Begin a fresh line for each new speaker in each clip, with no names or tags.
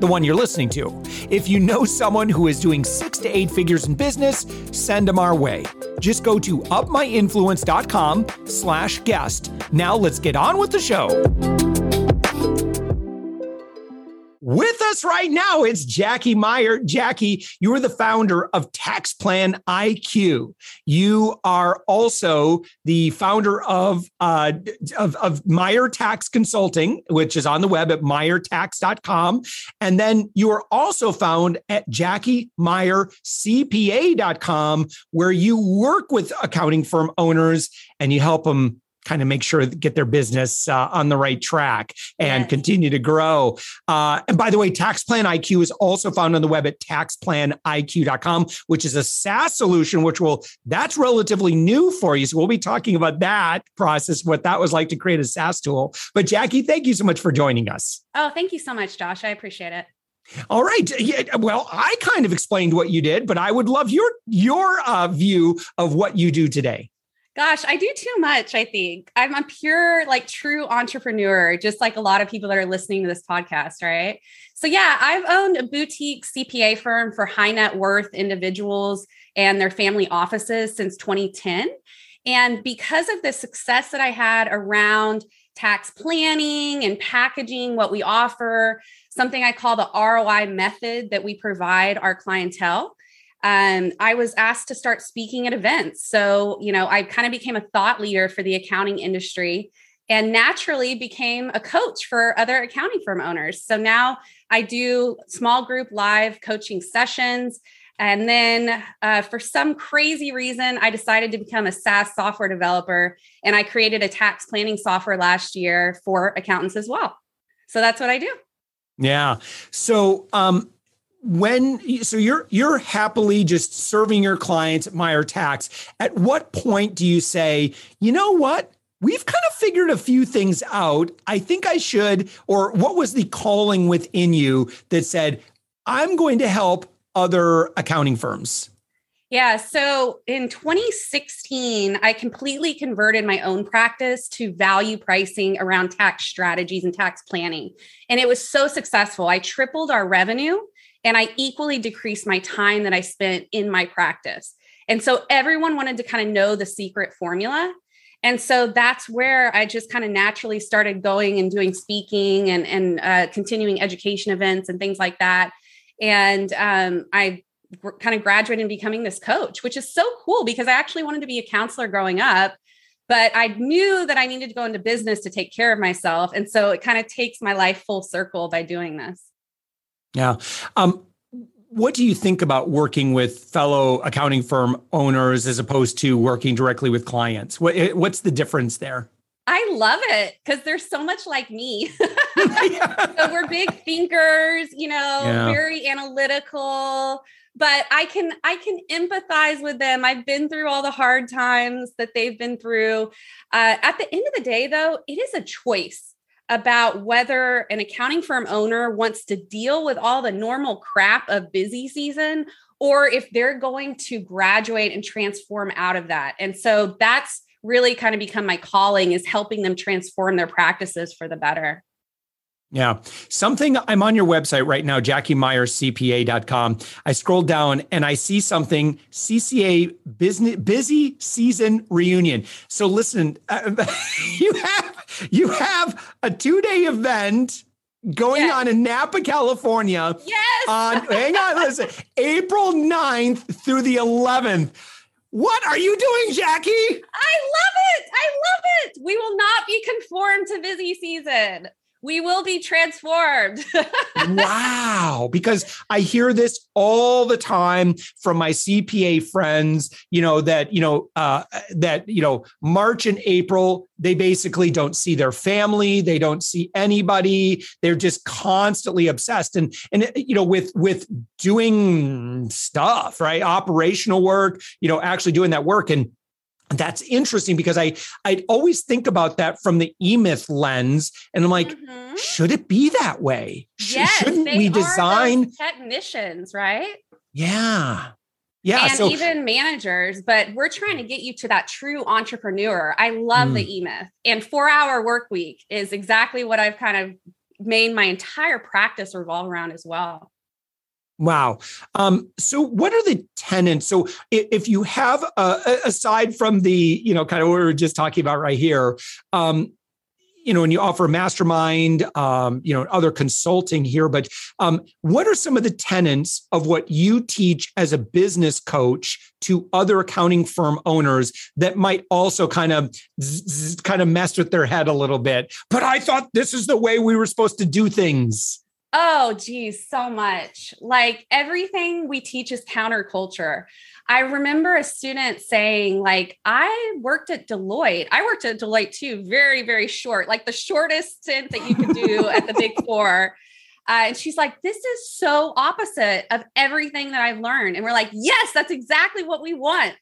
the one you're listening to. If you know someone who is doing six to eight figures in business, send them our way. Just go to upmyinfluence.com slash guest. Now let's get on with the show. Us right now, it's Jackie Meyer. Jackie, you are the founder of Tax Plan IQ. You are also the founder of, uh, of, of Meyer Tax Consulting, which is on the web at meyertax.com. And then you are also found at JackieMeyerCPA.com, where you work with accounting firm owners and you help them kind of make sure get their business uh, on the right track and yes. continue to grow. Uh, and by the way, Tax Plan IQ is also found on the web at taxplaniq.com, which is a SaaS solution, which will that's relatively new for you. So we'll be talking about that process, what that was like to create a SaaS tool. But Jackie, thank you so much for joining us.
Oh, thank you so much, Josh. I appreciate it.
All right. Yeah, well, I kind of explained what you did, but I would love your your uh, view of what you do today.
Gosh, I do too much, I think. I'm a pure, like, true entrepreneur, just like a lot of people that are listening to this podcast, right? So, yeah, I've owned a boutique CPA firm for high net worth individuals and their family offices since 2010. And because of the success that I had around tax planning and packaging what we offer, something I call the ROI method that we provide our clientele um, I was asked to start speaking at events. So, you know, I kind of became a thought leader for the accounting industry and naturally became a coach for other accounting firm owners. So now I do small group live coaching sessions. And then uh, for some crazy reason, I decided to become a SaaS software developer and I created a tax planning software last year for accountants as well. So that's what I do.
Yeah. So, um, when so you're you're happily just serving your clients at Meyer Tax. At what point do you say, you know what? We've kind of figured a few things out. I think I should, or what was the calling within you that said, I'm going to help other accounting firms?
Yeah. So in 2016, I completely converted my own practice to value pricing around tax strategies and tax planning. And it was so successful. I tripled our revenue and I equally decreased my time that I spent in my practice. And so everyone wanted to kind of know the secret formula. And so that's where I just kind of naturally started going and doing speaking and, and uh, continuing education events and things like that. And um, I kind of graduated and becoming this coach, which is so cool because I actually wanted to be a counselor growing up but I knew that I needed to go into business to take care of myself. And so it kind of takes my life full circle by doing this.
Yeah. Um, what do you think about working with fellow accounting firm owners as opposed to working directly with clients? What, eh, what's the difference there?
I love it because they're so much like me. so we're big thinkers, you know, yeah. very analytical, but I can I can empathize with them. I've been through all the hard times that they've been through. Uh, at the end of the day, though, it is a choice about whether an accounting firm owner wants to deal with all the normal crap of busy season or if they're going to graduate and transform out of that. And so that's really kind of become my calling is helping them transform their practices for the better.
Yeah. Something I'm on your website right now, JackieMeyerCPA.com. I scroll down and I see something CCA business busy season reunion. So listen, uh, you have you have a two-day event going yes. on in Napa, California.
Yes.
On hang on, listen, April 9th through the 11th. What are you doing, Jackie?
I love it. I love it. We will not be conformed to busy season we will be transformed.
wow. Because I hear this all the time from my CPA friends, you know, that, you know, uh, that, you know, March and April, they basically don't see their family. They don't see anybody. They're just constantly obsessed. And, and, you know, with, with doing stuff, right? Operational work, you know, actually doing that work. And that's interesting because I I always think about that from the E-Myth lens, and I'm like, mm-hmm. should it be that way?
Yes,
Shouldn't we design
technicians, right?
Yeah. Yeah,
and so, even managers, but we're trying to get you to that true entrepreneur. I love mm. the E-Myth, and four hour work week is exactly what I've kind of made my entire practice revolve around as well.
Wow. Um, so, what are the tenants? So, if you have, uh, aside from the, you know, kind of what we were just talking about right here, um, you know, and you offer mastermind, um, you know, other consulting here, but um, what are some of the tenants of what you teach as a business coach to other accounting firm owners that might also kind of kind of mess with their head a little bit? But I thought this is the way we were supposed to do things.
Oh, geez, so much. Like everything we teach is counterculture. I remember a student saying, like, I worked at Deloitte. I worked at Deloitte too, very, very short, like the shortest stint that you could do at the big four. Uh, and she's like, this is so opposite of everything that I've learned. And we're like, yes, that's exactly what we want.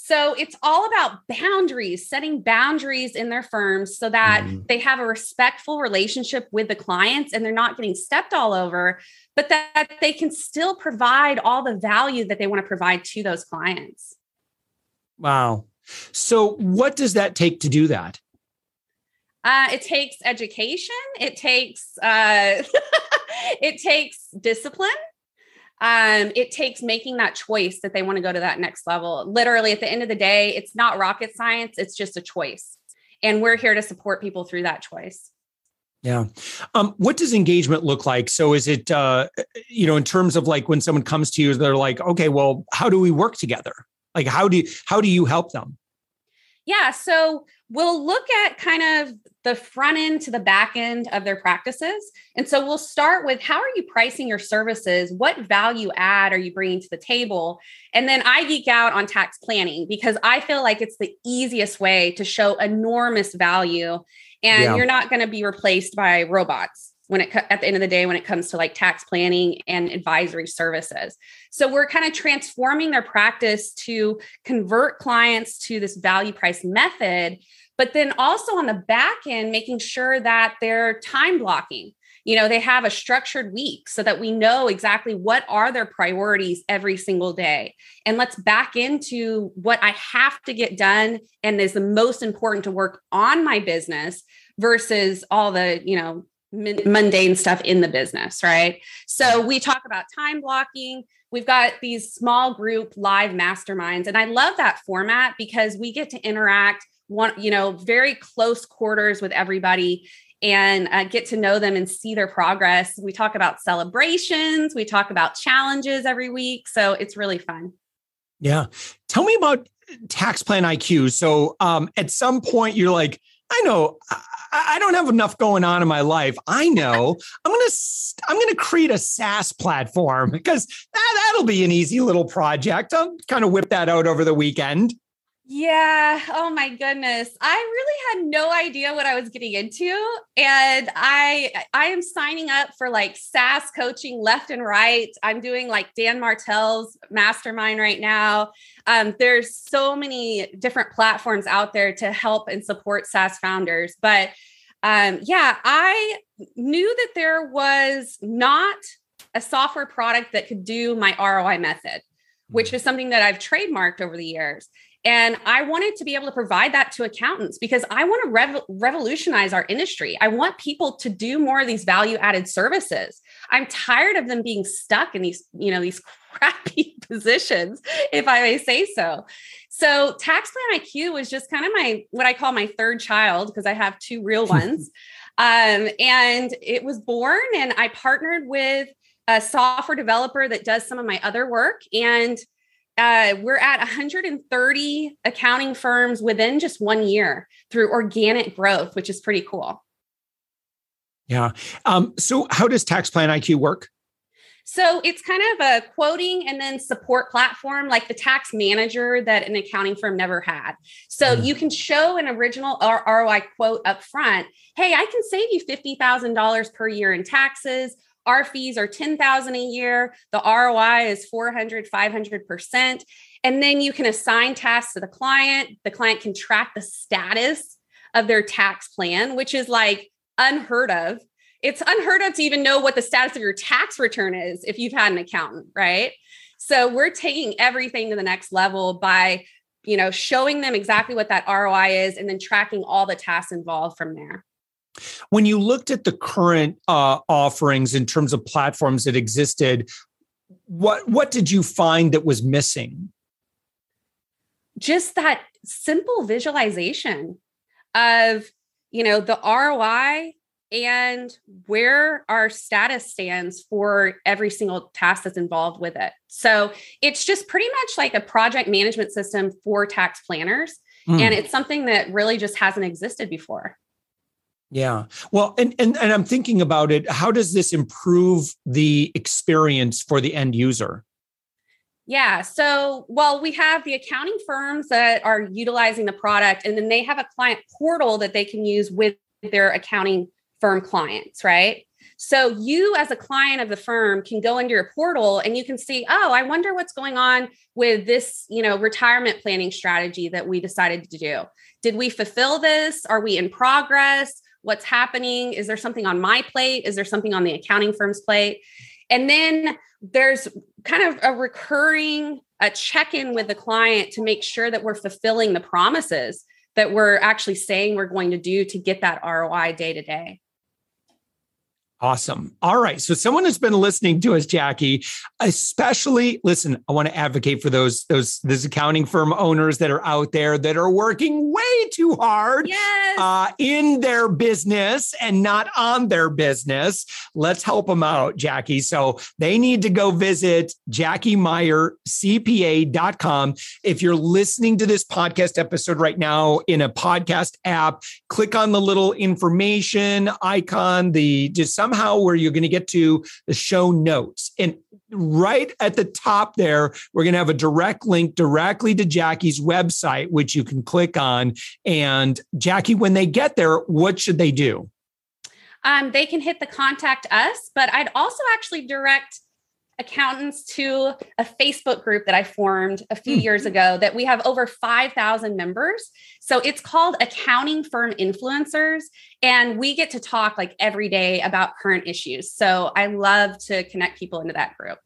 So it's all about boundaries, setting boundaries in their firms so that mm-hmm. they have a respectful relationship with the clients and they're not getting stepped all over, but that they can still provide all the value that they want to provide to those clients.
Wow. So, what does that take to do that?
Uh, it takes education. It takes uh, it takes discipline um, it takes making that choice that they want to go to that next level. Literally, at the end of the day, it's not rocket science, it's just a choice. And we're here to support people through that choice.
Yeah. Um, what does engagement look like? So is it, uh, you know, in terms of like when someone comes to you, they're like, okay, well, how do we work together? Like, how do you, how do you help them?
Yeah. So we'll look at kind of the front end to the back end of their practices. And so we'll start with how are you pricing your services? What value add are you bringing to the table? And then I geek out on tax planning because I feel like it's the easiest way to show enormous value. And yeah. you're not going to be replaced by robots when it at the end of the day when it comes to like tax planning and advisory services. So we're kind of transforming their practice to convert clients to this value price method, but then also on the back end making sure that they're time blocking. You know, they have a structured week so that we know exactly what are their priorities every single day. And let's back into what I have to get done and is the most important to work on my business versus all the, you know, mundane stuff in the business, right? So we talk about time blocking. We've got these small group live masterminds and I love that format because we get to interact one, you know, very close quarters with everybody and uh, get to know them and see their progress. We talk about celebrations, we talk about challenges every week, so it's really fun.
Yeah. Tell me about tax plan IQ. So um at some point you're like I know I don't have enough going on in my life. I know I'm gonna I'm gonna create a SaaS platform because that, that'll be an easy little project. I'll kind of whip that out over the weekend.
Yeah. Oh my goodness. I really had no idea what I was getting into. And I I am signing up for like SaaS coaching left and right. I'm doing like Dan Martell's mastermind right now. Um, there's so many different platforms out there to help and support SaaS founders. But um, yeah, I knew that there was not a software product that could do my ROI method, which mm. is something that I've trademarked over the years. And I wanted to be able to provide that to accountants because I want to rev- revolutionize our industry. I want people to do more of these value added services. I'm tired of them being stuck in these, you know, these crappy positions, if I may say so. So, Tax Plan IQ was just kind of my what I call my third child because I have two real ones. um, and it was born, and I partnered with a software developer that does some of my other work. And uh, we're at 130 accounting firms within just one year through organic growth, which is pretty cool.
Yeah. Um, so, how does Tax Plan IQ work?
So it's kind of a quoting and then support platform like the tax manager that an accounting firm never had. So mm. you can show an original ROI quote up front. Hey, I can save you $50,000 per year in taxes. Our fees are 10,000 a year. The ROI is 400, 500%. And then you can assign tasks to the client. The client can track the status of their tax plan, which is like unheard of it's unheard of to even know what the status of your tax return is if you've had an accountant, right? So we're taking everything to the next level by, you know, showing them exactly what that ROI is and then tracking all the tasks involved from there.
When you looked at the current uh, offerings in terms of platforms that existed, what what did you find that was missing?
Just that simple visualization of you know the ROI and where our status stands for every single task that's involved with it. So it's just pretty much like a project management system for tax planners. Mm. And it's something that really just hasn't existed before.
Yeah. Well, and, and and I'm thinking about it. How does this improve the experience for the end user?
Yeah. So, well, we have the accounting firms that are utilizing the product, and then they have a client portal that they can use with their accounting firm clients, right? So you as a client of the firm can go into your portal and you can see, oh, I wonder what's going on with this, you know, retirement planning strategy that we decided to do. Did we fulfill this? Are we in progress? What's happening? Is there something on my plate? Is there something on the accounting firm's plate? And then there's kind of a recurring a check-in with the client to make sure that we're fulfilling the promises that we're actually saying we're going to do to get that ROI day to day.
Awesome. All right. So someone has been listening to us, Jackie, especially listen, I want to advocate for those, those, those accounting firm owners that are out there that are working way too hard
yes.
uh, in their business and not on their business. Let's help them out, Jackie. So they need to go visit JackieMeyerCPA.com. If you're listening to this podcast episode right now in a podcast app, click on the little information icon, the just some somehow where you're going to get to the show notes. And right at the top there, we're going to have a direct link directly to Jackie's website, which you can click on. And Jackie, when they get there, what should they do?
Um, they can hit the contact us, but I'd also actually direct accountants to a Facebook group that I formed a few mm-hmm. years ago that we have over 5,000 members. So it's called Accounting Firm Influencers. And we get to talk like every day about current issues. So I love to connect people into that group.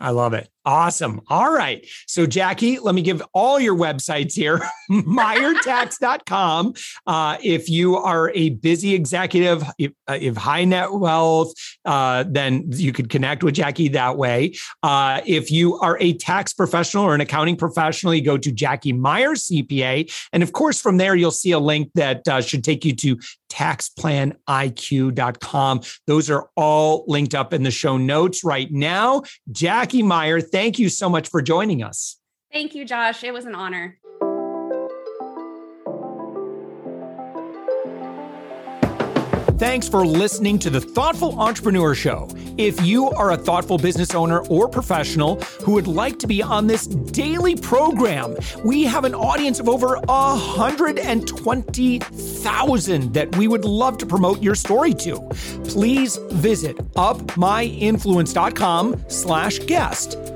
I love it. Awesome. All right. So, Jackie, let me give all your websites here meyertax.com. Uh, if you are a busy executive, if, uh, if high net wealth, uh, then you could connect with Jackie that way. Uh, if you are a tax professional or an accounting professional, you go to Jackie Meyer CPA. And of course, from there, you'll see a link that uh, should take you to taxplaniq.com. Those are all linked up in the show notes right now. Jackie Meyer, thank you so much for joining us.
Thank you, Josh. It was an honor.
Thanks for listening to the Thoughtful Entrepreneur Show. If you are a thoughtful business owner or professional who would like to be on this daily program, we have an audience of over 120,000 that we would love to promote your story to. Please visit upmyinfluence.com slash guest.